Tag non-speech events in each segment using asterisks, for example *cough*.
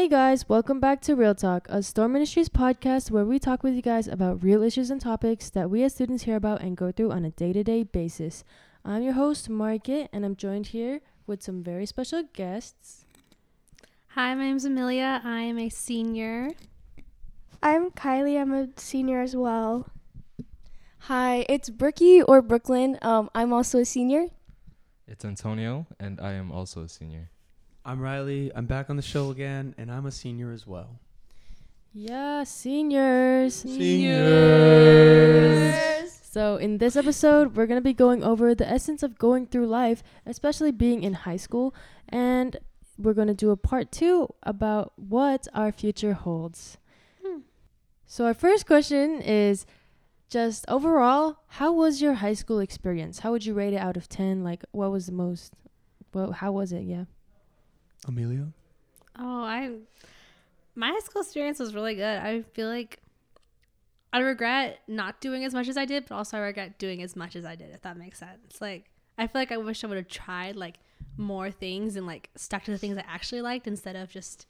Hey guys, welcome back to Real Talk, a Storm Ministries podcast where we talk with you guys about real issues and topics that we as students hear about and go through on a day to day basis. I'm your host, Marikit, and I'm joined here with some very special guests. Hi, my name's Amelia. I am a senior. I'm Kiley. I'm a senior as well. Hi, it's Brookie or Brooklyn. Um, I'm also a senior. It's Antonio, and I am also a senior. I'm Riley. I'm back on the show again, and I'm a senior as well. Yeah, seniors. Seniors. So, in this episode, we're going to be going over the essence of going through life, especially being in high school, and we're going to do a part two about what our future holds. Hmm. So, our first question is just overall, how was your high school experience? How would you rate it out of 10? Like, what was the most, well, how was it? Yeah. Amelia? Oh, I. My high school experience was really good. I feel like I regret not doing as much as I did, but also I regret doing as much as I did, if that makes sense. Like, I feel like I wish I would have tried like more things and like stuck to the things I actually liked instead of just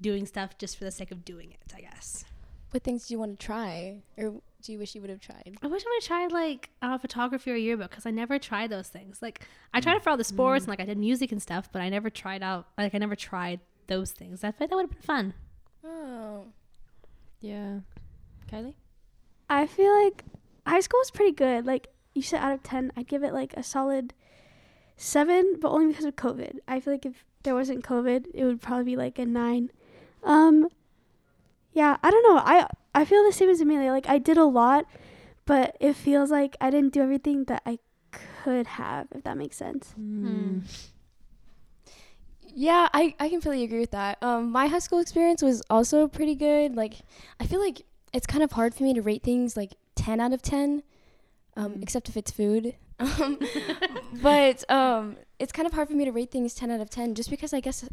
doing stuff just for the sake of doing it, I guess. What things do you want to try, or do you wish you would have tried? I wish I would have tried like uh, photography or yearbook because I never tried those things. Like I tried it for all the sports and like I did music and stuff, but I never tried out like I never tried those things. I feel that would have been fun. Oh, Yeah. Kiley? I feel like high school was pretty good. Like you said, out of ten, I'd give it like a solid seven, but only because of COVID. I feel like if there wasn't COVID, it would probably be like a nine. Um, yeah, I don't know. I I feel the same as Amelia. Like I did a lot, but it feels like I didn't do everything that I could have. If that makes sense. Hmm. yeah, I I completely agree with that. Um, my high school experience was also pretty good. Like, I feel like it's kind of hard for me to rate things like ten out of ten, um, Mm. except if it's food. *laughs* Um, *laughs* but um, it's kind of hard for me to rate things ten out of ten, just because I guess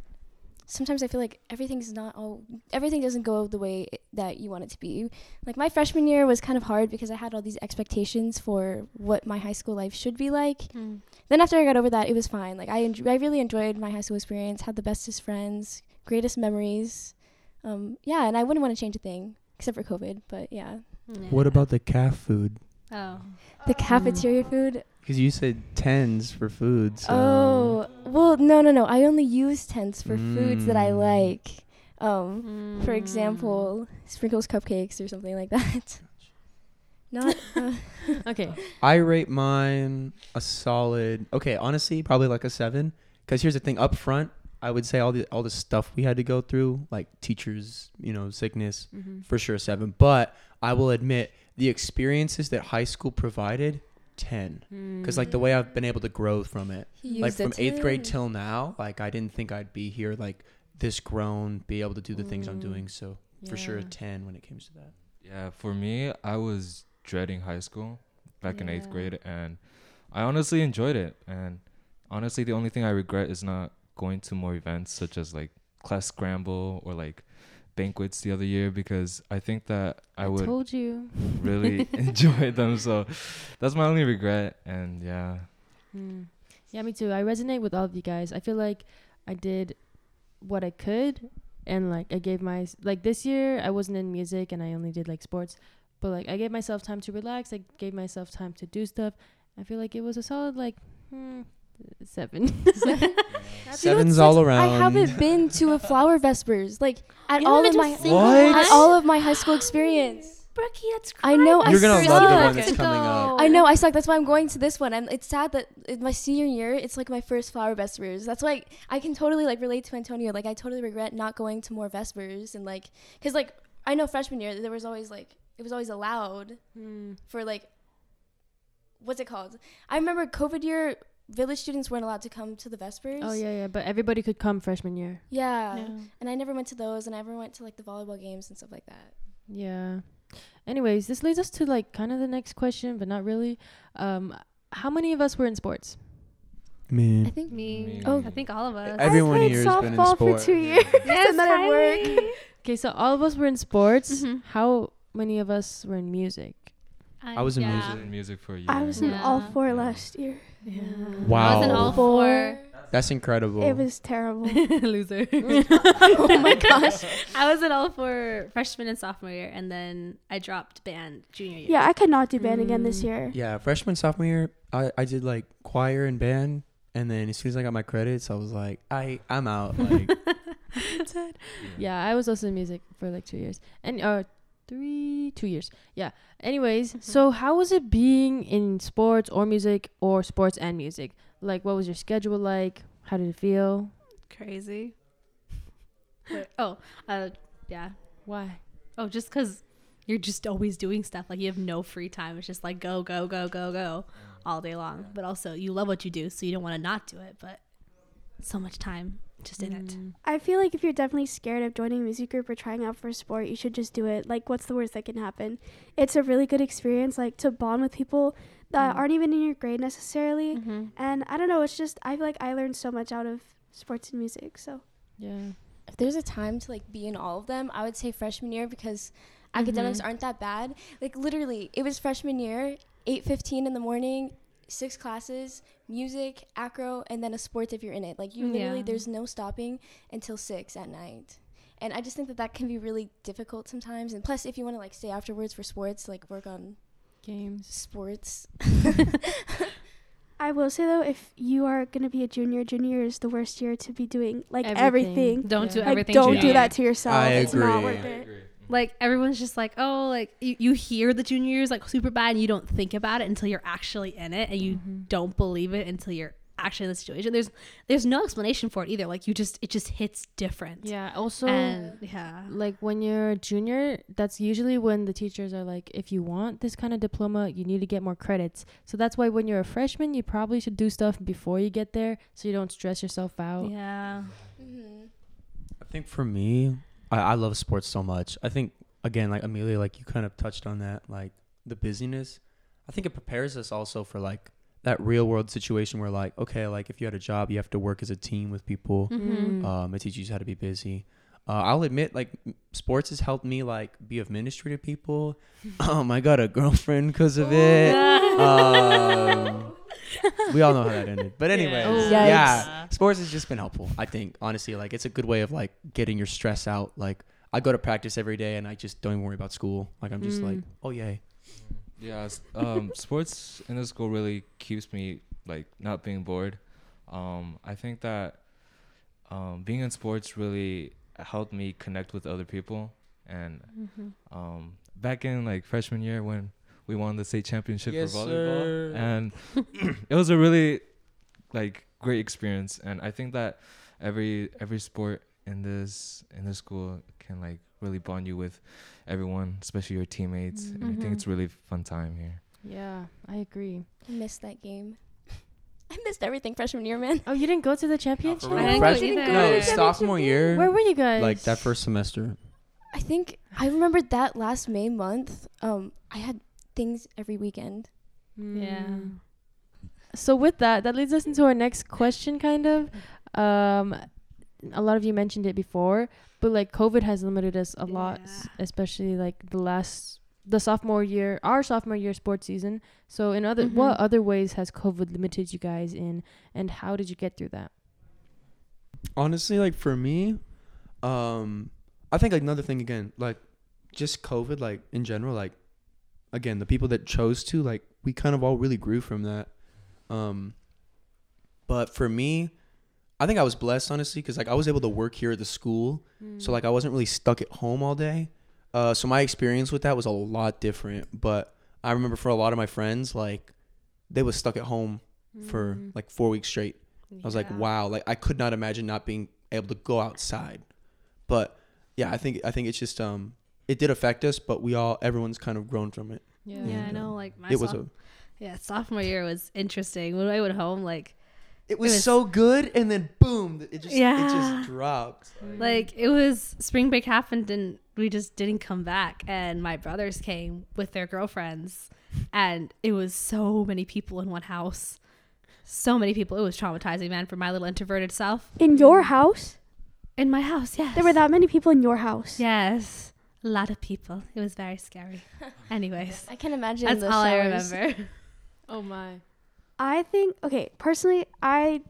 sometimes I feel like everything's not all everything doesn't go the way it- that you want it to be. Like my freshman year was kind of hard because I had all these expectations for what my high school life should be like. Then after I got over that, it was fine. Like I enj- I really enjoyed my high school experience, had the bestest friends, greatest memories. Um, yeah, and I wouldn't want to change a thing except for COVID. But yeah, What about the calf food? Oh, the cafeteria food. Because you said tens for food. So Oh, well, no, no, no. I only use tents for foods that I Mm. like. Um, for Mm. example, sprinkles cupcakes or something like that. *laughs* Not. *laughs* Uh, *laughs* Okay. I rate mine a solid. Okay, honestly, probably like a seven. Because here's the thing: up front, I would say all the all the stuff we had to go through, like teachers, you know, sickness, Mm-hmm. for sure a seven. But I will admit the experiences that high school provided, ten. Because like the way I've been able to grow from it, he like from eighth grade till now, like I didn't think I'd be here like this grown, be able to do the things I'm Mm. doing. So for sure a ten when it comes to that. Yeah, for me, I was dreading high school back in eighth grade, and I honestly enjoyed it. And honestly, the only thing I regret is not going to more events such as like class scramble or like banquets the other year because I think that I would told you. really *laughs* enjoy them. So that's my only regret. And yeah, Mm. Yeah, me too. I resonate with all of you guys. I feel like I did what I could, and like I gave my like this year I wasn't in music and I only did like sports, but like I gave myself time to relax. I gave myself time to do stuff. I feel like it was a solid like hmm, seven. *laughs* *laughs* Sevens all around. I haven't been to a flower vespers like at You all of my to a single What? at all of my high school experience. Brookie, that's I know, I You're gonna love the one that's To coming up. I know I suck. That's why I'm going to this one. And it's sad that in my senior year, it's like my first flower vespers. That's why I can totally like relate to Antonio. Like I totally regret not going to more vespers and like, cause like I know freshman year there was always like it was always allowed Hmm. for like what's it called? I remember COVID year village students weren't allowed to come to the vespers. Oh yeah, yeah. But everybody could come freshman year. Yeah. No. And I never went to those, and I never went to like the volleyball games and stuff like that. Yeah. Anyways, this leads us to like kind of the next question, but not really. Um, how many of us were in sports? Me. I think Me. Me. Oh. I think all of us. Everyone I played here has been in softball sport. for two years. yes, and then at work. Okay, so all of us were in sports. Mhm. How many of us were in music? I was in yeah. music. in music for a year. I was in Yeah. all four last year. Yeah. Wow. I was in all four. That's incredible. It was terrible. *laughs* Loser. *laughs* oh my gosh. *laughs* I was in all four freshman and sophomore year, and then I dropped band junior year. yeah, I could not do band again this Mm. year. yeah, freshman sophomore year, I, I did like choir and band, and then as soon as I got my credits, I was like, I I'm out. Like Yeah, I was also in music for like two years and uh three two years. Yeah. Anyways, so how was it being in sports or music or sports and music? Like, what was your schedule like? How did it feel? Crazy. *laughs* Wait, oh, uh, yeah. Why? Oh, just because you're just always doing stuff. Like you have no free time. It's just like go, go, go, go, go all day long. But also, you love what you do, so you don't want to not do it. But so much time just in it. Mm, I feel like if you're definitely scared of joining a music group or trying out for a sport, you should just do it. Like, what's the worst that can happen? It's a really good experience, like to bond with people that Mm. aren't even in your grade necessarily. Mm-hmm. And I don't know, it's just I feel like I learned so much out of sports and music. So Yeah. if there's a time to like be in all of them, I would say freshman year because academics Mhm. aren't that bad. Like literally, it was freshman year, eight fifteen in the morning, six classes, music, acro, and then a sports if you're in it. Like you literally, Yeah. there's no stopping until six at night. And I just think that that can be really difficult sometimes. And plus, if you want to like stay afterwards for sports, like work on Games. sports. *laughs* I will say though, if you are gonna be a junior, junior is the worst year to be doing like Everything. everything. Don't do Yeah. Like, everything. don't junior do that to yourself. I it's not agree. worth it. Like everyone's just like, oh, like you, you hear the junior years like super bad, and you don't think about it until you're actually in it, and you Mhm. don't believe it until you're actually in the situation. There's there's no explanation for it either. Like you just it just hits different. Yeah. Also, and yeah. like when you're a junior, that's usually when the teachers are like, if you want this kind of diploma, you need to get more credits. So that's why when you're a freshman, you probably should do stuff before you get there, so you don't stress yourself out. Yeah. mm-hmm. I think for me, I, I love sports so much. I think again, like Amelia, like you kind of touched on that, like the busyness. I think it prepares us also for like that real world situation where like, okay, like if you had a job, you have to work as a team with people. Mm-hmm. Mm. Um, it teaches you how to be busy. Uh, I'll admit, like sports has helped me like be of ministry to people. *laughs* um, I got a girlfriend because of it. Um, we all know how that ended. But *laughs* anyways, Oh. yeah, sports has just been helpful. I think honestly, like it's a good way of like getting your stress out. Like I go to practice every day and I just don't even worry about school. Like I'm just like, Mm. oh yay. Yeah, um, *laughs* sports in the school really keeps me like not being bored. Um, I think that um, being in sports really helped me connect with other people. And Mm-hmm. um, back in like freshman year when we won the state championship Yes, for volleyball, sir. and *laughs* *clears throat* it was a really like great experience. And I think that every every sport in this in this school can like really bond you with everyone, especially your teammates. And I think it's really fun time here. Yeah, I agree. I missed that game. *laughs* I missed everything freshman year, man. Oh, you didn't go to the championship? real? I didn't Fresh- go either. go No, to the sophomore year, Where were you guys? like that first semester. I think I remember that last May month. Um, I had things every weekend. Yeah. Mm. So with that, that leads us into our next question, kind of. Um, a lot of you mentioned it before, but like COVID has limited us a lot, s- especially like the last, the sophomore year, our sophomore year sports season. So in other, what Mhm. other ways has COVID limited you guys in, and how did you get through that? honestly like for me um i think like another thing again like just covid like in general like again the people that chose to like we kind of all really grew from that. Um but for me i think i was blessed honestly because like i was able to work here at the school. So like i wasn't really stuck at home all day. Uh so my experience with that was a lot different. But i remember for a lot of my friends like they was stuck at home for Mm. like four weeks straight. I was like, wow, like I could not imagine not being able to go outside. But yeah, I think I think it's just um it did affect us, but we all everyone's kind of grown from it. yeah. Yeah, I know. um, Like my it was soph- a yeah sophomore year was interesting. When I went home, like it was, was- so good and then boom, it just yeah. it just dropped. like it was spring break happened and we just didn't come back. And my brothers came with their girlfriends, and it was so many people in one house. So many people. It was traumatizing, man, for my little introverted self. In your house, In my house, yes. there were that many people in your house. Yes. A lot of people. It was very scary. *laughs* Anyways, I can imagine. that's the all I remember. *laughs* Oh my. I think okay, personally, I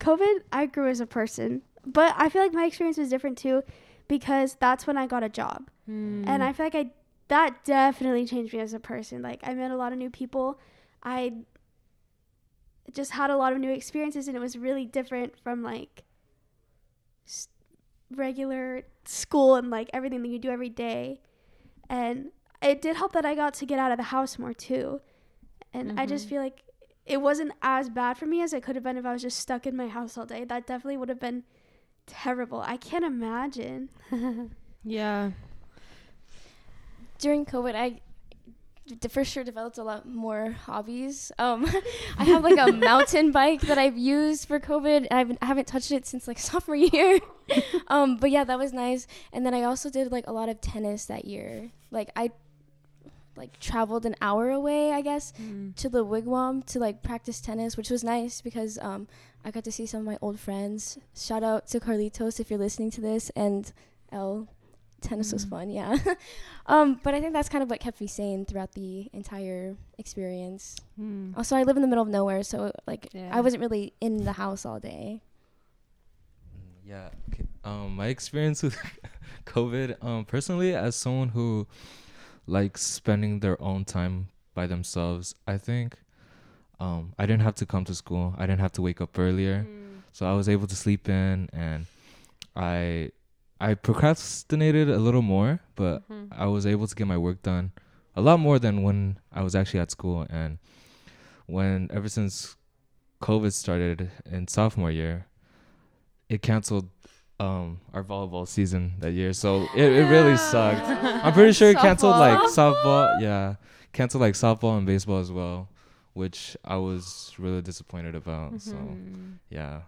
COVID, I grew as a person, but I feel like my experience was different too because that's when I got a job. Hmm. And I feel like I that definitely changed me as a person. Like I met a lot of new people. I just had a lot of new experiences and it was really different from like regular school and like everything that you do every day. And it did help that I got to get out of the house more too. And I just Mhm. feel like it wasn't as bad for me as it could have been if I was just stuck in my house all day. That definitely would have been terrible. I can't imagine. *laughs* *laughs* yeah. during COVID, I d- for sure developed a lot more hobbies. Um, *laughs* I have like a *laughs* mountain bike that I've used for COVID. I've, I haven't touched it since like *laughs* sophomore year. um, but yeah, that was nice. And then I also did like a lot of tennis that year. Like I like traveled an hour away, I guess, Mm. to the wigwam to like practice tennis, which was nice because um, I got to see some of my old friends. Shout out to Carlitos if you're listening to this, and El. Tennis was Mm. fun, yeah. *laughs* um, but I think that's kind of what kept me sane throughout the entire experience. Mm. Also, I live in the middle of nowhere, so like Yeah. I wasn't really in the house all day. Yeah. Okay. Um, my experience with *laughs* COVID, um, personally, as someone who likes spending their own time by themselves, I think, um, I didn't have to come to school. I didn't have to wake up earlier, Mm. so I was able to sleep in, and I, I procrastinated a little more, but Mhm. I was able to get my work done a lot more than when I was actually at school. And when ever since COVID started in sophomore year, it canceled um, our volleyball season that year. So it, it really sucked. I'm pretty sure it *laughs* canceled like softball. Yeah, canceled like softball and baseball as well, which I was really disappointed about. So Mhm. yeah.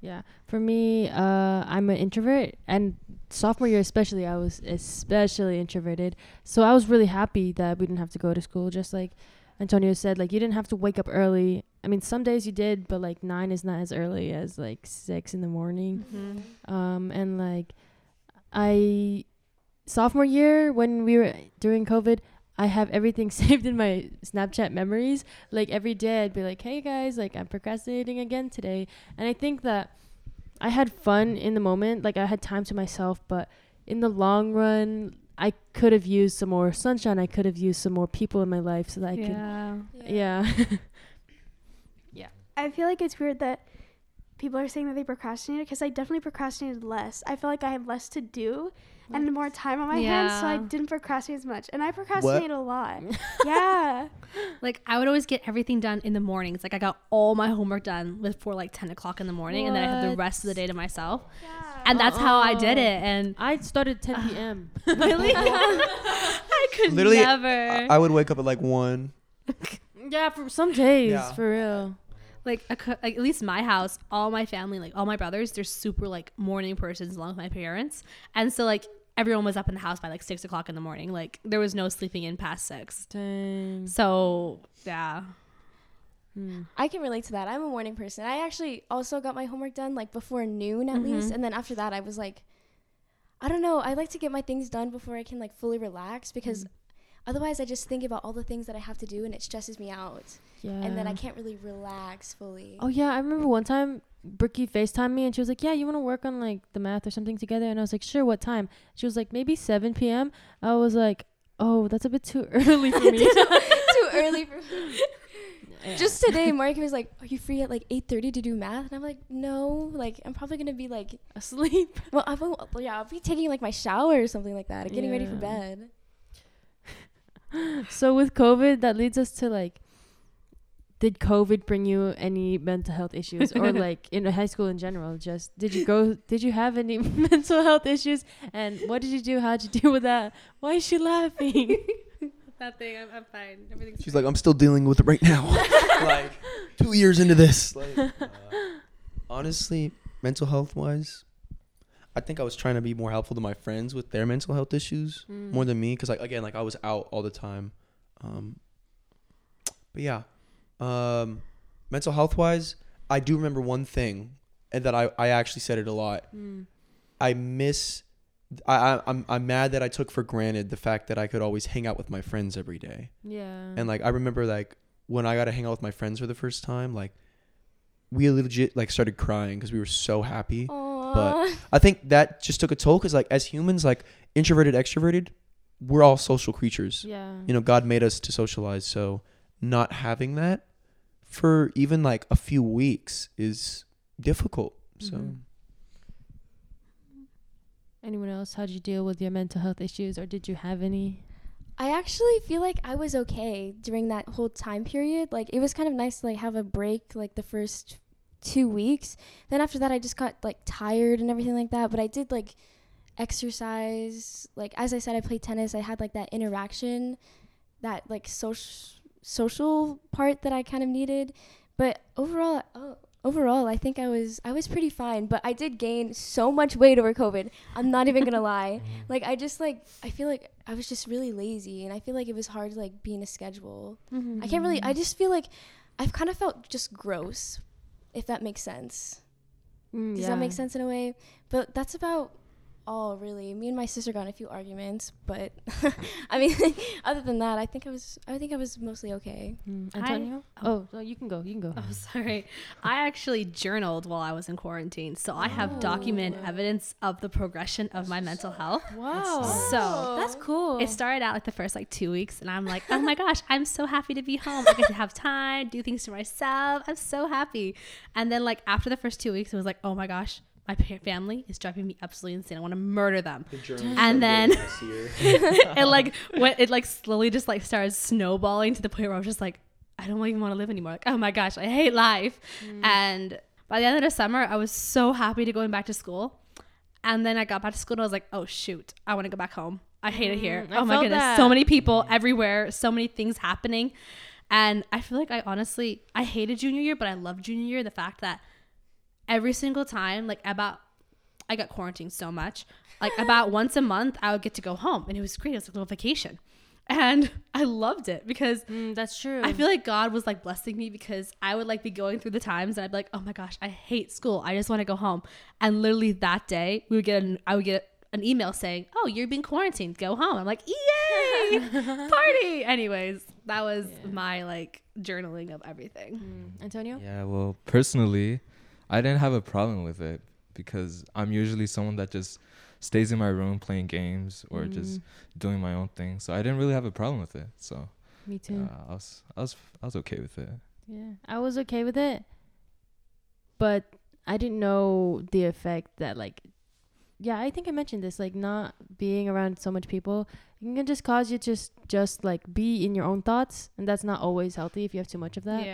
Yeah. For me, uh, I'm an introvert, and sophomore year especially, I was especially introverted. So I was really happy that we didn't have to go to school. Just like Antonio said, like you didn't have to wake up early. I mean, some days you did, but like nine is not as early as like six in the morning. Mm-hmm. Um, and like I sophomore year when we were during COVID, I have everything *laughs* saved in my Snapchat memories. Like every day, I'd be like, "Hey guys, like I'm procrastinating again today," and I think that I had fun in the moment. Like I had time to myself, but in the long run, I could have used some more sunshine. I could have used some more people in my life so that I could. yeah. Yeah. *laughs* I feel like it's weird that people are saying that they procrastinated because I definitely procrastinated less. I feel like I had less to do and more time on my hands, so I didn't procrastinate as much. And I procrastinated a lot. yeah. *laughs* Like I would always get everything done in the mornings. Like I got all my homework done before like ten o'clock in the morning, and then I had the rest of the day to myself. Yeah. And that's how I did it. Uh-uh. And I started 10 p.m. *laughs* really, *laughs* I could Literally, never. I, I would wake up at like one. yeah, for some days, Yeah. for real. Like, a, like at least my house, all my family, like all my brothers, they're super like morning persons along with my parents, and so like everyone was up in the house by like six o'clock in the morning. Like there was no sleeping in past six. Dang. So yeah, Hmm. I can relate to that. I'm a morning person. I actually also got my homework done like before noon at Mhm. least, and then after that, I was like, I don't know. I like to get my things done before I can like fully relax because otherwise, I just think about all the things that I have to do and it stresses me out, Yeah. and then I can't really relax fully. Oh yeah, I remember one time Brookie FaceTimed me and she was like, "Yeah, you want to work on like the math or something together?" And I was like, "Sure, what time?" She was like, "Maybe 7 p.m." I was like, "Oh, that's a bit too *laughs* early for *laughs* me." Too *laughs* early for me. Yeah. Just today, Mark was like, "Are you free at like 8:30 to do math?" And I'm like, "No, like I'm probably gonna be like, asleep. well, I won't. Yeah, I'll be taking like my shower or something like that, getting ready for bed." So with COVID, that leads us to like did COVID bring you any mental health issues or *laughs* like in high school in general? Just did you go did you have any *laughs* mental health issues and what did you do? How'd you deal with that? Why is she laughing? *laughs* Nothing. I'm, I'm fine. Everything's. She's like, I'm still dealing with it right now. like two years into this. Like, uh, honestly, mental health wise, I think I was trying to be more helpful to my friends with their mental health issues Mm. more than me, because like again, like I was out all the time. Um, but yeah, um, mental health wise, I do remember one thing, and that I I actually said it a lot. Mm. I miss I, I I'm I'm mad that I took for granted the fact that I could always hang out with my friends every day. Yeah. And like I remember like when I got to hang out with my friends for the first time, like we legit like started crying because we were so happy. Aww. *laughs* I think that just took a toll because like as humans, like introverted, extroverted, we're all social creatures. yeah. You know, God made us to socialize, so not having that for even like a few weeks is difficult. So Mhm. Anyone else? How'd you deal with your mental health issues, or did you have any? I actually feel like I was okay during that whole time period. Like it was kind of nice to like have a break like the first two weeks. Then after that I just got like tired and everything like that. But I did like exercise. Like as I said, I played tennis. I had like that interaction, that like social social part that I kind of needed. But overall, oh, overall, I think I was I was pretty fine. But I did gain so much weight over COVID. I'm not even gonna *laughs* lie. Mm-hmm. Like I just like I feel like I was just really lazy, and I feel like it was hard to like be in a schedule. Mm-hmm. I can't really. I just feel like I've kind of felt just gross, if that makes sense. Mm, Does that make sense in a way? But that's about all really. Me and my sister got in a few arguments, but *laughs* I mean, *laughs* other than that, I think I was. I think I was mostly okay. Mm, I- Antonio? oh, no, you can go. You can go. Oh, sorry. I actually journaled while I was in quarantine, so I have document evidence of the progression of my mental health. Wow. So that's cool. it started out like the first like two weeks, and I'm like, oh my gosh, I'm so happy to be home. I get to have time, do things for myself. I'm so happy. And then like after the first two weeks, it was like, oh my gosh, my family is driving me absolutely insane. I want to murder them. And then *laughs* it like went, it like slowly just like started snowballing to the point where I was just like, I don't even want to live anymore. Like, oh my gosh, I hate life. And by the end of the summer, I was so happy to going back to school. And then I got back to school and I was like, oh shoot, I want to go back home. I hate it here. Mm, I oh my goodness, that. so many people everywhere, so many things happening. And I feel like I honestly I hated junior year, but I loved junior year. The fact that every single time, like about I got quarantined so much. Like about *laughs* once a month I would get to go home and it was great. It was like a little vacation. And *laughs* I loved it because Mm, that's true. I feel like God was like blessing me because I would like be going through the times and I'd be like, oh my gosh, I hate school. I just want to go home. And literally that day, we would get an, I would get an email saying, oh, you're being quarantined. Go home. I'm like, yay, *laughs* party. Anyways, that was Yeah. my like journaling of everything. Mm, Antonio? Yeah, well, personally, I didn't have a problem with it because I'm usually someone that just stays in my room playing games or just Mm, doing my own thing. So I didn't really have a problem with it. So me too. uh, I was I was I was okay with it. Yeah, I was okay with it, but I didn't know the effect that like, yeah, I think I mentioned this like not being around so much people it can just cause you just just like be in your own thoughts, and that's not always healthy if you have too much of that.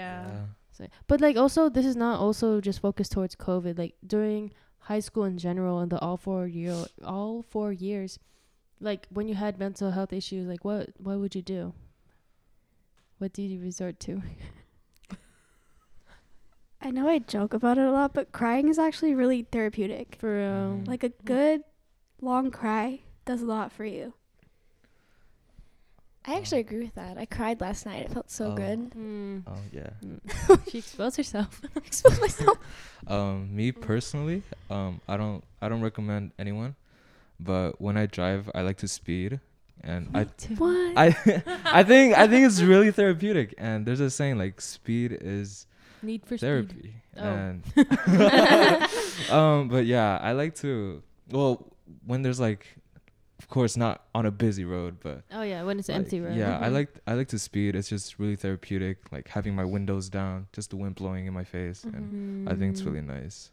So, but like also this is not also just focused towards COVID. Like during high school in general and the all four year all four years, like when you had mental health issues, like what what would you do? What did you resort to? I know I joke about it a lot, but crying is actually really therapeutic. For real. Mhm. Like a good long cry does a lot for you. I actually agree with that. I cried last night. It felt so Oh. good. Mm. Oh yeah. Mm. *laughs* she exposed herself. *laughs* Exposed myself. *laughs* Um, me personally, um, I don't I don't recommend anyone, but when I drive, I like to speed, and I What? I I think I think it's really therapeutic. And there's a saying like speed is Need for speed. therapy. Oh. And um, but yeah, I like to well when there's like, of course not on a busy road, but Oh yeah, when it's like, empty, road Yeah, I Mhm. like I like to speed. It's just really therapeutic. Like having my windows down, just the wind blowing in my face, and I think it's really nice.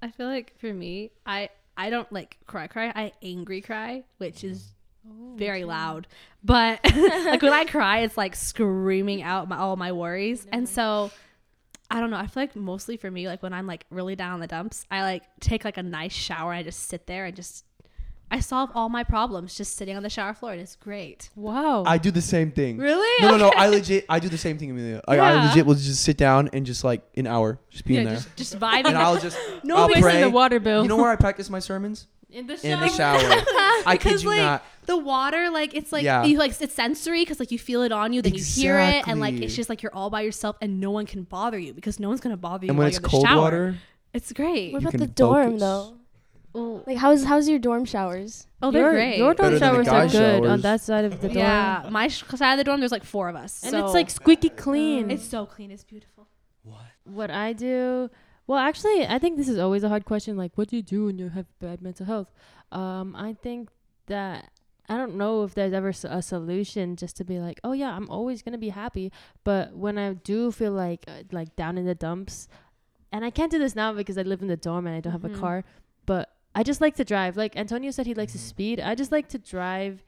I feel like for me, I I don't like cry cry. I angry cry, which is Oh, very okay. loud. But *laughs* like when I cry, it's like screaming out my, all my worries. And so I don't know. I feel like mostly for me, like when I'm like really down in the dumps, I like take like a nice shower. And I just sit there and just I solve all my problems just sitting on the shower floor, and it's great. Wow. I do the same thing. Really? No, no, no. I legit, I do the same thing, Amelia. I, I Yeah. legit will just sit down and just like an hour, just be yeah, in there, just just vibing. and I'll just, no, *laughs* I'll because pray. the water bill. You know where I practice my sermons? in the shower. In the shower. shower. I *laughs* kid Because, you like, not. the water like it's like Yeah. you like it's sensory because like you feel it on you then you hear it and like Exactly. it's just like you're all by yourself and no one can bother you because no one's gonna bother you And while when it's you're in the cold shower. water, it's great What You about can the dorm focus. though? Like how's how's your dorm showers? oh, they're your, Your, Your dorm Better than the showers are guy good on that side of the dorm. yeah, my sh- side of the dorm, there's like four of us, And so- it's like squeaky clean. it's so clean. It's beautiful. what What I do. Well, actually, I think this is always a hard question. Like, what do you do when you have bad mental health? Um, I think that I don't know if there's ever a solution just to be like, oh yeah, I'm always gonna be happy. But when I do feel like uh, like down in the dumps, and I can't do this now because I live in the dorm and I don't have Mhm. a car, but I just like to drive. Like Antonio said, he likes to Mhm. speed. I just like to drive.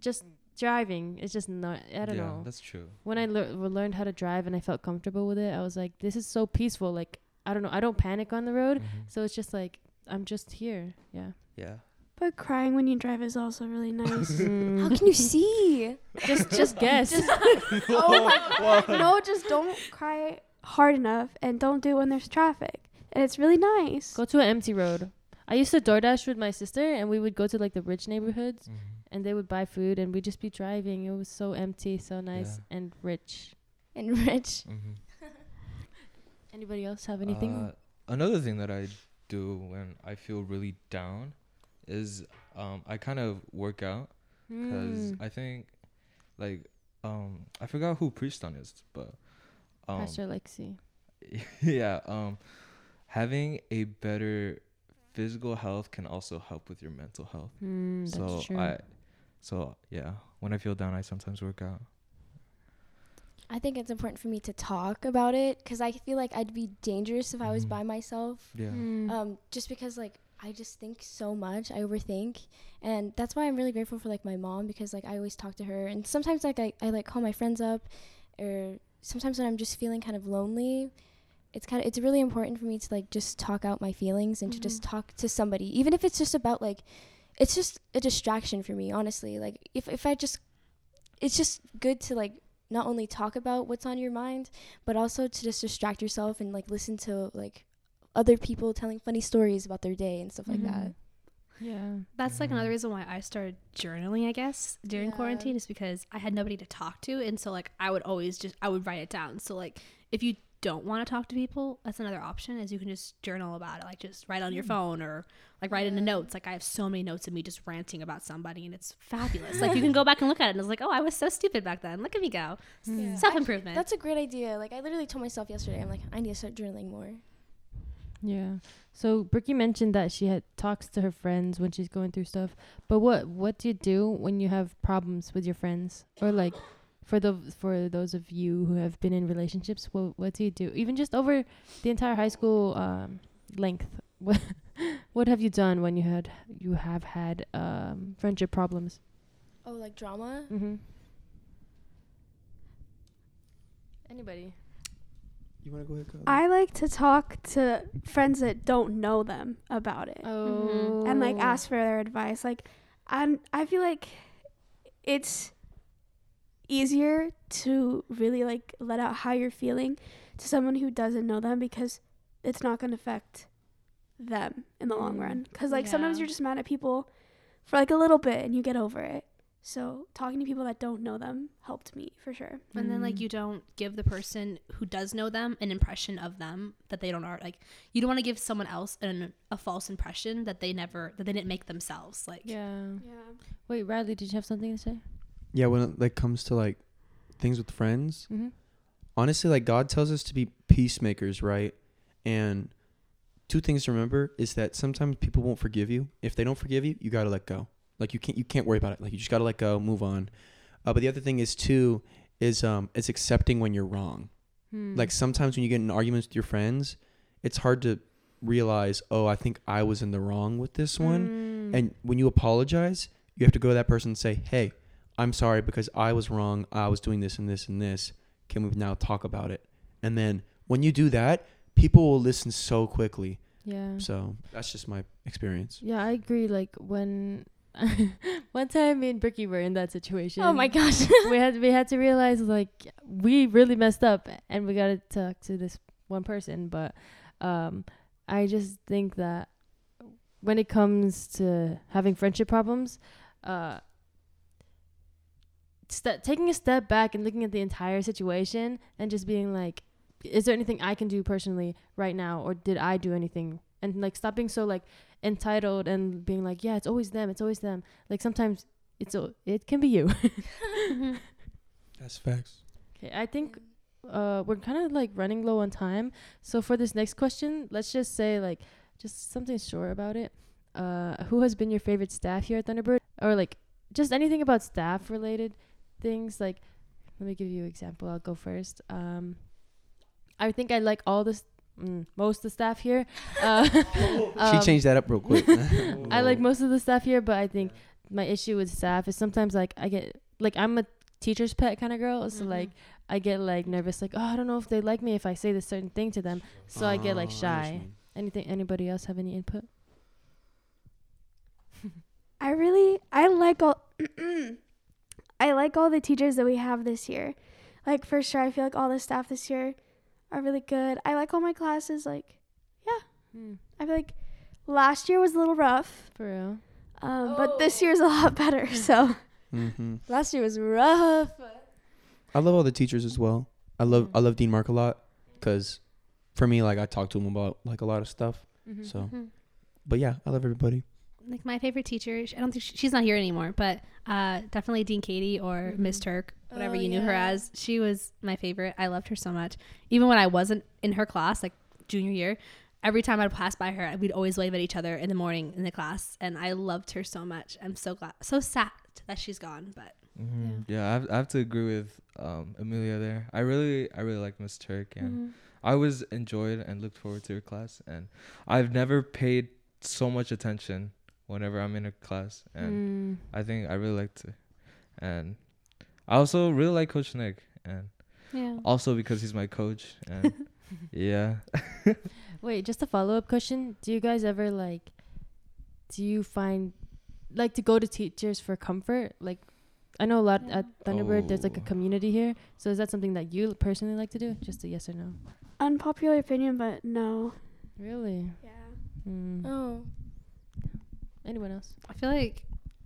Just driving. It's just not. I don't yeah, know that's true. when I lear- learned how to drive and I felt comfortable with it, I was like, this is so peaceful. Like, I don't know, I don't panic on the road. Mhm. So it's just like, I'm just here. Yeah. Yeah. But crying when you drive is also really nice. *laughs* How can you see? just, just *laughs* guess. *laughs* oh no, just don't cry hard enough and don't do it when there's traffic. And it's really nice. go to an empty road. I used to DoorDash with my sister and we would go to like the rich neighborhoods Mhm. and they would buy food and we'd just be driving. It was so empty, so nice Yeah. and rich. And rich. Mhm. *laughs* Anybody else have anything? Uh, another thing that I do when I feel really down is um, I kind of work out because Mm. I think like um, I forgot who Prieston is, but um, Pastor Lexi. *laughs* yeah, um, having a better physical health can also help with your mental health. Mm, that's so true. I, so yeah, when I feel down, I sometimes work out. I think it's important for me to talk about it because I feel like I'd be dangerous if I was Mhm. by myself. Yeah. Mm. Um, just because like I just think so much, I overthink, and that's why I'm really grateful for like my mom because like I always talk to her, and sometimes like I, I like call my friends up, or sometimes when I'm just feeling kind of lonely, it's kind of it's really important for me to like just talk out my feelings and to just talk to somebody, even if it's just about like, it's just a distraction for me, honestly. Like if if I just, it's just good to like not only talk about what's on your mind, but also to just distract yourself and like listen to like other people telling funny stories about their day and stuff like that. Mhm. Yeah. That's like Mhm. another reason why I started journaling, I guess, during Yeah. quarantine is because I had nobody to talk to. And so, like, I would always just, I would write it down. So, like, if you don't want to talk to people, that's another option is you can just journal about it. Like, just write on your phone or, like, write in the notes. Like, I have so many notes of me just ranting about somebody, and it's fabulous. like, you can go *laughs* back and look at it, and it's like, oh, I was so stupid back then. Look at me go. Mm. Self improvement. That's a great idea. Like I literally told myself yesterday, I'm like, I need to start journaling more. Yeah. So Brookie mentioned that she had talks to her friends when she's going through stuff. But what what do you do when you have problems with your friends? Or like for the for those of you who have been in relationships, what what do you do? Even just over the entire high school um length. *laughs* What what have you done when you had you have had um friendship problems? Oh, like drama? Mhm. Anybody? You want to go ahead? Kiley? I like to talk to friends that don't know them about it Oh. and like ask for their advice. Like, I'm, I feel like it's easier to really like let out how you're feeling to someone who doesn't know them because it's not going to affect them in the long Mm. run. Because like sometimes you're just mad at people for like a little bit and you get over it. So talking to people that don't know them helped me for sure. And then like Mm. you don't give the person who does know them an impression of them that they don't are like you don't want to give someone else an, a false impression that they never that they didn't make themselves like Yeah. Yeah. Wait, Radley, did you have something to say? Yeah, when it like comes to like things with friends, Mm-hmm. honestly, like God tells us to be peacemakers, right? And two things to remember is that sometimes people won't forgive you. If they don't forgive you, you gotta let go. Like you can't you can't worry about it. Like you just gotta let go, move on. Uh, but the other thing is too is um it's accepting when you're wrong. Hmm. Like sometimes when you get in arguments with your friends, it's hard to realize, oh, I think I was in the wrong with this one. Mm. And when you apologize, you have to go to that person and say, "Hey, I'm sorry because I was wrong. I was doing this and this and this. Can we now talk about it?" And then when you do that, people will listen so quickly. yeah. So that's just my experience. Yeah, I agree. Like when *laughs* one time me and Brookie were in that situation. Oh my gosh. *laughs* we had we had to realize like we really messed up and we gotta talk to this one person. But um I just think that when it comes to having friendship problems, uh st- taking a step back and looking at the entire situation and just being like is there anything I can do personally right now or did I do anything? And like stop being so like entitled and being like yeah it's always them it's always them. Like sometimes it's o- it can be you. *laughs* That's facts. okay i think uh we're kind of like running low on time. So for this next question let's just say like just something short about it. Uh who has been your favorite staff here at thunderbird? Or like just anything about staff related things like let me give you an example i'll go first um i think i like all this mm, most of the staff here *laughs* uh *laughs* she um, changed that up real quick. *laughs* I like most of the stuff here, but I think my issue with staff is sometimes like I get like I'm a teacher's pet kind of girl, so Mhm. like I get like nervous, like oh I don't know if they like me if I say this certain thing to them, so I get like Oh, shy. Anything? Anybody else have any input? I really I like all *clears throat* I like all the teachers that we have this year. Like for sure I feel like all the staff this year are really good. I like all my classes like Hmm, I feel like last year was a little rough. for real. Um, but this year's a lot better. *laughs* So Mhm. Last year was rough. I love all the teachers as well. I love Mhm. I love Dean Mark a lot because for me like I talk to him about like a lot of stuff. Mhm. So, Mhm. but yeah, I love everybody. Like my favorite teacher i don't think she, she's not here anymore but uh definitely dean katie or miss Mhm. turk whatever Oh, you knew her as she was my favorite i loved her so much even when i wasn't in her class like junior year every time i'd pass by her we'd always wave at each other in the morning in the class and i loved her so much i'm so glad so sad that she's gone but Mhm. Yeah, I have, I have to agree with um, Amelia there. I really, I really like Miss Turk, and Mhm. I always enjoyed and looked forward to her class. And I've never paid so much attention whenever I'm in a class, and Mm. I think I really liked it. And I also really like Coach Nick, and yeah also because he's my coach. And *laughs* yeah, *laughs* Wait, just a follow up question. Do you guys ever like do you find like to go to teachers for comfort? Like I know a lot Yeah. at Thunderbird there's like a Oh. community here. So is that something that you personally like to do? Just a yes or no? unpopular opinion, but no. Really? Yeah. Mm. Oh. Anyone else? I feel like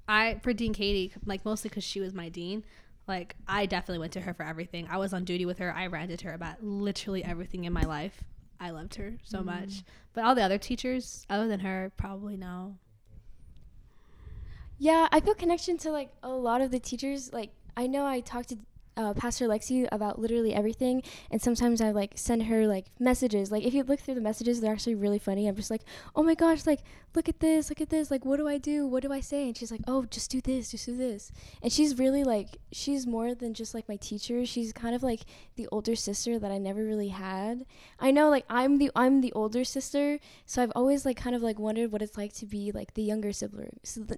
I for Dean Katie, like mostly because she was my dean. Like I definitely went to her for everything. I was on duty with her. I ranted to her about literally everything in my life. I loved her so Mm. much. But all the other teachers, other than her, probably no. Yeah, I feel connection to like a lot of the teachers. Like I know I talked to uh, Pastor Lexi about literally everything, and sometimes I like send her like messages. Like if you look through the messages, they're actually really funny. I'm just like, oh my gosh, like look at this, look at this. Like what do I do? What do I say? And she's like, oh, just do this, just do this. And she's really like, she's more than just like my teacher. She's kind of like the older sister that I never really had. I know like I'm the I'm the older sister, so I've always like kind of like wondered what it's like to be like the younger *laughs* sibling. So the,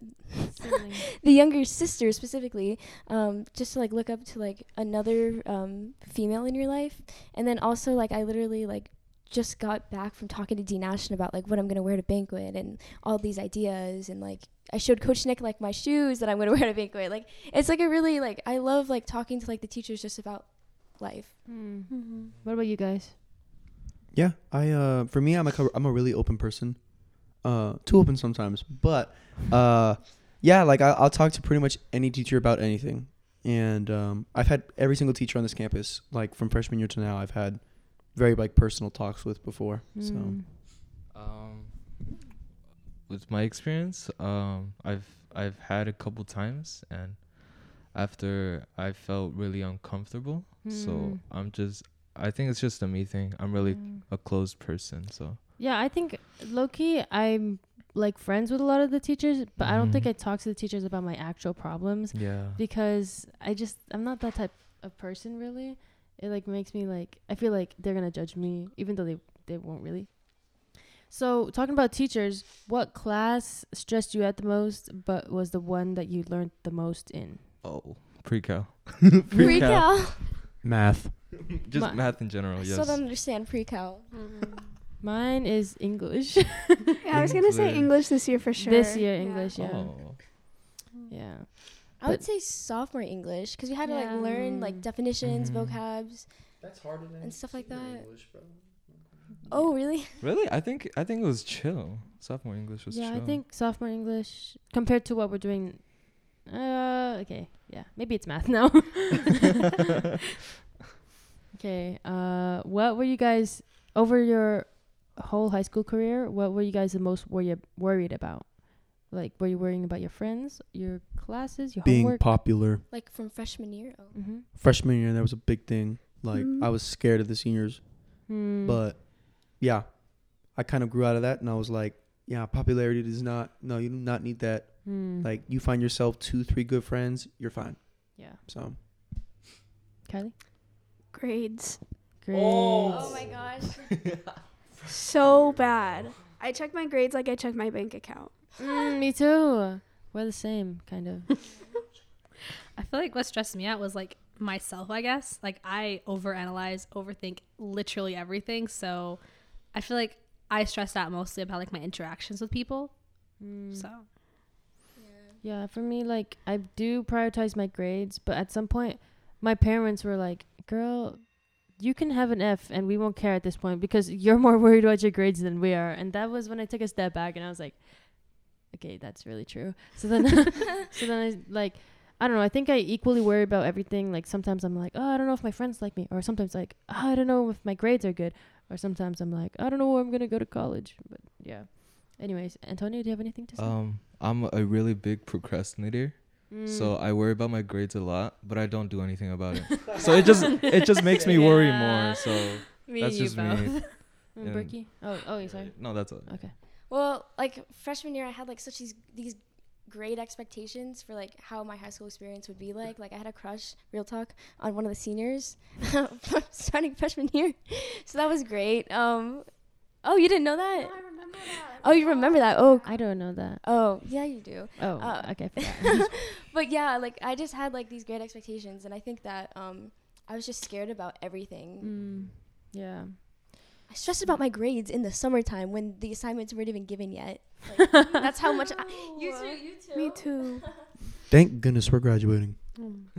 the younger sister specifically um, just to like look up to like another um, female in your life and then also like i literally like just got back from talking to dean ashton about like what i'm going to wear to banquet and all these ideas and like i showed coach nick like my shoes that i'm going *laughs* to wear to banquet like it's like a really like i love like talking to like the teachers just about life Mm. What about you guys? Yeah, I uh for me I'm like a, I'm a really open person. Uh too open sometimes, but uh yeah, like I will talk to pretty much any teacher about anything. And um I've had every single teacher on this campus like from freshman year to now I've had very like personal talks with before. So Mm. um, with my experience, um, I've I've had a couple times, and after I felt really uncomfortable, so Mm. I'm just. I think it's just a me thing. I'm really Mm. a closed person, so Yeah, I think low key I'm like friends with a lot of the teachers, but I don't think Mhm. I talk to the teachers about my actual problems yeah. because I just I'm not that type of person really. It like makes me like I feel like they're gonna judge me, even though they they won't really. So talking about teachers, what class stressed you out the most, but was the one that you learned the most in? Oh, pre-cal. *laughs* pre-cal math. Just Ma- math in general. i yes. still don't understand pre-cal Mine is English. *laughs* Yeah, I was gonna say English. English this year for sure. This year English, yeah. Oh. Yeah. i would say sophomore english because we had to Yeah. like learn like Mm. definitions Mhm. vocabs That's harder than And stuff like that. oh really *laughs* Really? I think I think it was chill. Sophomore English was yeah, chill. I think sophomore English compared to what we're doing. Uh, okay, yeah, maybe it's math now. *laughs* okay, uh, what were you guys over your whole high school career, what were you guys the most worry- worried about? Like, were you worrying about your friends, your classes, your Being homework? popular. Like from freshman year. Oh. mm-hmm. Freshman year, that was a big thing. Like Mm. I was scared of the seniors, Hmm. but yeah, I kind of grew out of that, and I was like, yeah, popularity does not. No, you do not need that. Hmm. Like you find yourself two, three good friends, you're fine. yeah, So Kiley. Grades. Great. Oh my gosh. *laughs* *laughs* So bad. I check my grades like I check my bank account. Mm, me too. We're the same, kind of. *laughs* I feel like what stressed me out was like myself, I guess. Like I overanalyze, overthink literally everything. So I feel like I stressed out mostly about like my interactions with people. Mm. So Yeah, for me, like I do prioritize my grades, but at some point, my parents were like, "Girl, you can have an F, and we won't care at this point because you're more *laughs* worried about your grades than we are." And that was when I took a step back, and I was like, "Okay, that's really true." So then, *laughs* so then I like, I don't know. I think I equally worry about everything. Like sometimes I'm like, "Oh, I don't know if my friends like me," or sometimes like, oh, "I don't know if my grades are good," or sometimes I'm like, "I don't know where I'm gonna go to college." But yeah. Anyways, Antonio, do you have anything to say? Um, I'm a really big procrastinator, so Mm. I worry about my grades a lot, but I don't do anything about it. *laughs* so it just it just makes me *laughs* worry Yeah. more. So me that's and you just both. me. *laughs* Mm, and- Brookie? Oh, oh, yeah, sorry. No, that's all. Okay. Well, like freshman year, I had like such these these great expectations for like how my high school experience would be like. Like I had a crush, real talk, on one of the seniors starting freshman year, so that was great. Um, oh, you didn't know that? I remember that. Oh, you remember that? Oh, I don't know that. oh, yeah, you do. Oh, Uh, okay. *laughs* But yeah, like I just had like these great expectations, and I think that um, I was just scared about everything. mm, yeah. I stressed about my grades in the summertime when the assignments weren't even given yet. Like, *laughs* that's how much. I, *laughs* you too. You too. Me too. thank goodness we're graduating.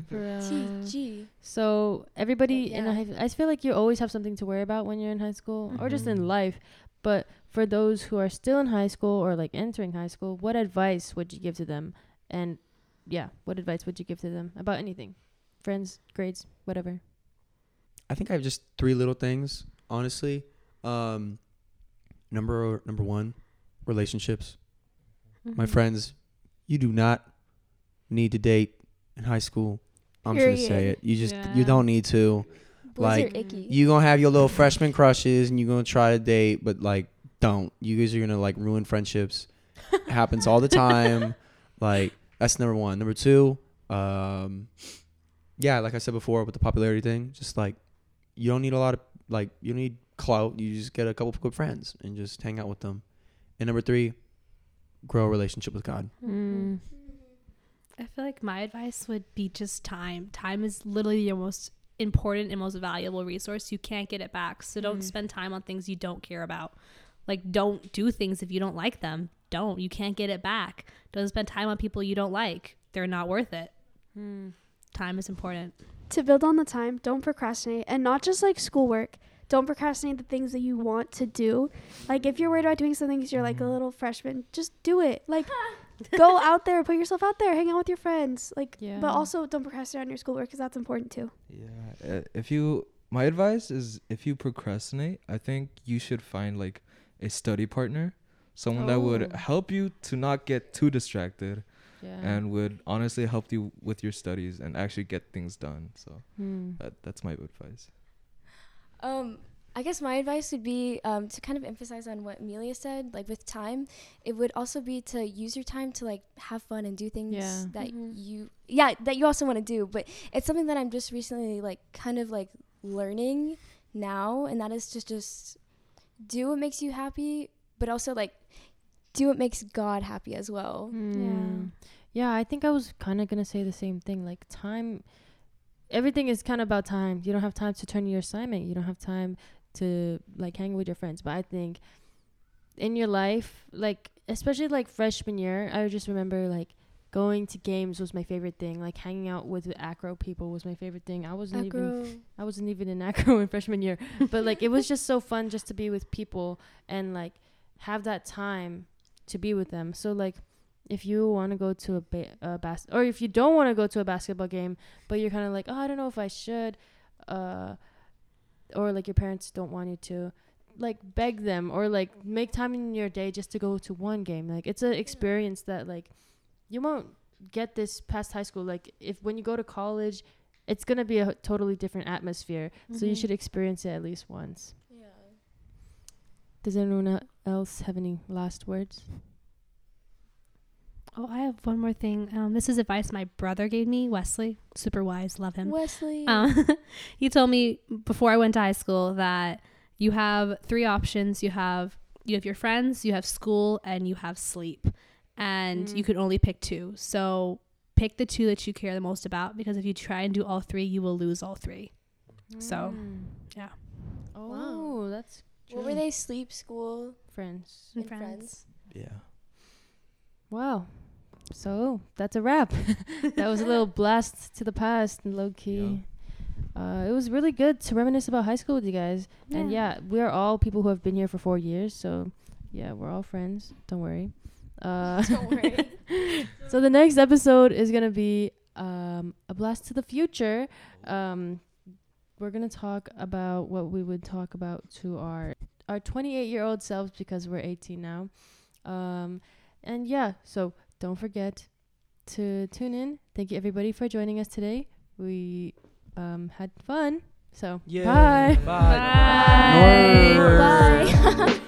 For, TG. so everybody in yeah. a high, I feel like you always have something to worry about when you're in high school or just in Mhm. life. But for those who are still in high school or like entering high school, what advice would you give to them? And yeah, what advice would you give to them about anything? Friends, grades, whatever. I think I have just three little things, honestly. Um, number number one, relationships. My Mhm. friends, you do not need to date in high school. I'm just gonna say it. You just Yeah. you don't need to. Boys Like, are icky. You gonna have your little freshman crushes and you're gonna try to date, but like don't. You guys are gonna like ruin friendships. *laughs* It happens all the time. Like that's number one. Number two, um, yeah, like I said before with the popularity thing, just like you don't need a lot of like you don't need clout. You just get a couple of good friends and just hang out with them. And number three, grow a relationship with God. Mm. I feel like my advice would be just time. Time is literally your most important and most valuable resource. You can't get it back. So don't Mm. spend time on things you don't care about. Like don't do things if you don't like them. Don't. You can't get it back. Don't spend time on people you don't like. They're not worth it. Mm. Time is important. To build on the time, don't procrastinate. And not just like schoolwork. Don't procrastinate the things that you want to do. Like if you're worried about doing something because you're like a little freshman, just do it. Like *laughs* go out there, put yourself out there, hang out with your friends. Like Yeah. but also don't procrastinate on your schoolwork because that's important too. Yeah. Uh, if you, my advice is if you procrastinate, I think you should find like a study partner, someone that would Oh. help you to not get too distracted Yeah. and would honestly help you with your studies and actually get things done. So Mm. that that's my advice. Um, I guess my advice would be um, to kind of emphasize on what Amelia said. Like with time, it would also be to use your time to like have fun and do things Yeah. that Mhm. you, yeah, that you also want to do. But it's something that I'm just recently like kind of like learning now, and that is to just do what makes you happy, but also like do what makes God happy as well. Mm. Yeah, I think I was kind of going to say the same thing. Like, time, everything is kind of about time. You don't have time to turn in your assignment. You don't have time to, like, hang with your friends. But I think in your life, like, especially like freshman year, I just remember, like, going to games was my favorite thing. Like, hanging out with the acro people was my favorite thing. I wasn't even I wasn't even in acro *laughs* in freshman year, but like it was just so fun just to be with people and like have that time to be with them. So like if you want to go to a, ba- a bas- or if you don't want to go to a basketball game, but you're kind of like, oh, I don't know if I should, uh, or like your parents don't want you to, like beg them or like make time in your day just to go to one game. Like it's an experience that like you won't get this past high school. Like if when you go to college, it's gonna be a totally different atmosphere. So you Mhm. should experience it at least once. Yeah. Does anyone else have any last words? Oh, I have one more thing. Um, this is advice my brother gave me, Wesley. Super wise, love him. Wesley. Um, *laughs* he told me before I went to high school that you have three options. You have you have your friends, you have school, and you have sleep, and you can only pick two. So pick the two that you care the most about, because if you try and do all three, you will lose all three. So, Mm. yeah. Oh, that's what were they? Sleep, school, friends? And and friends. friends. Yeah. Wow. So that's a wrap. *laughs* that was a little *laughs* blast to the past and low key. Uh, it was really good to reminisce about high school with you guys. And yeah, we are all people who have been here for four years. So yeah, we're all friends. Don't worry. Uh, *laughs* Don't worry. *laughs* so the next episode is gonna be um, a blast to the future. Um, we're gonna talk about what we would talk about to our our 28 year old selves because we're 18 now. Um, and yeah, so don't forget to tune in. Thank you everybody for joining us today. We um, had fun. So Yeah. bye. Bye. Bye. Nerd. Bye. *laughs*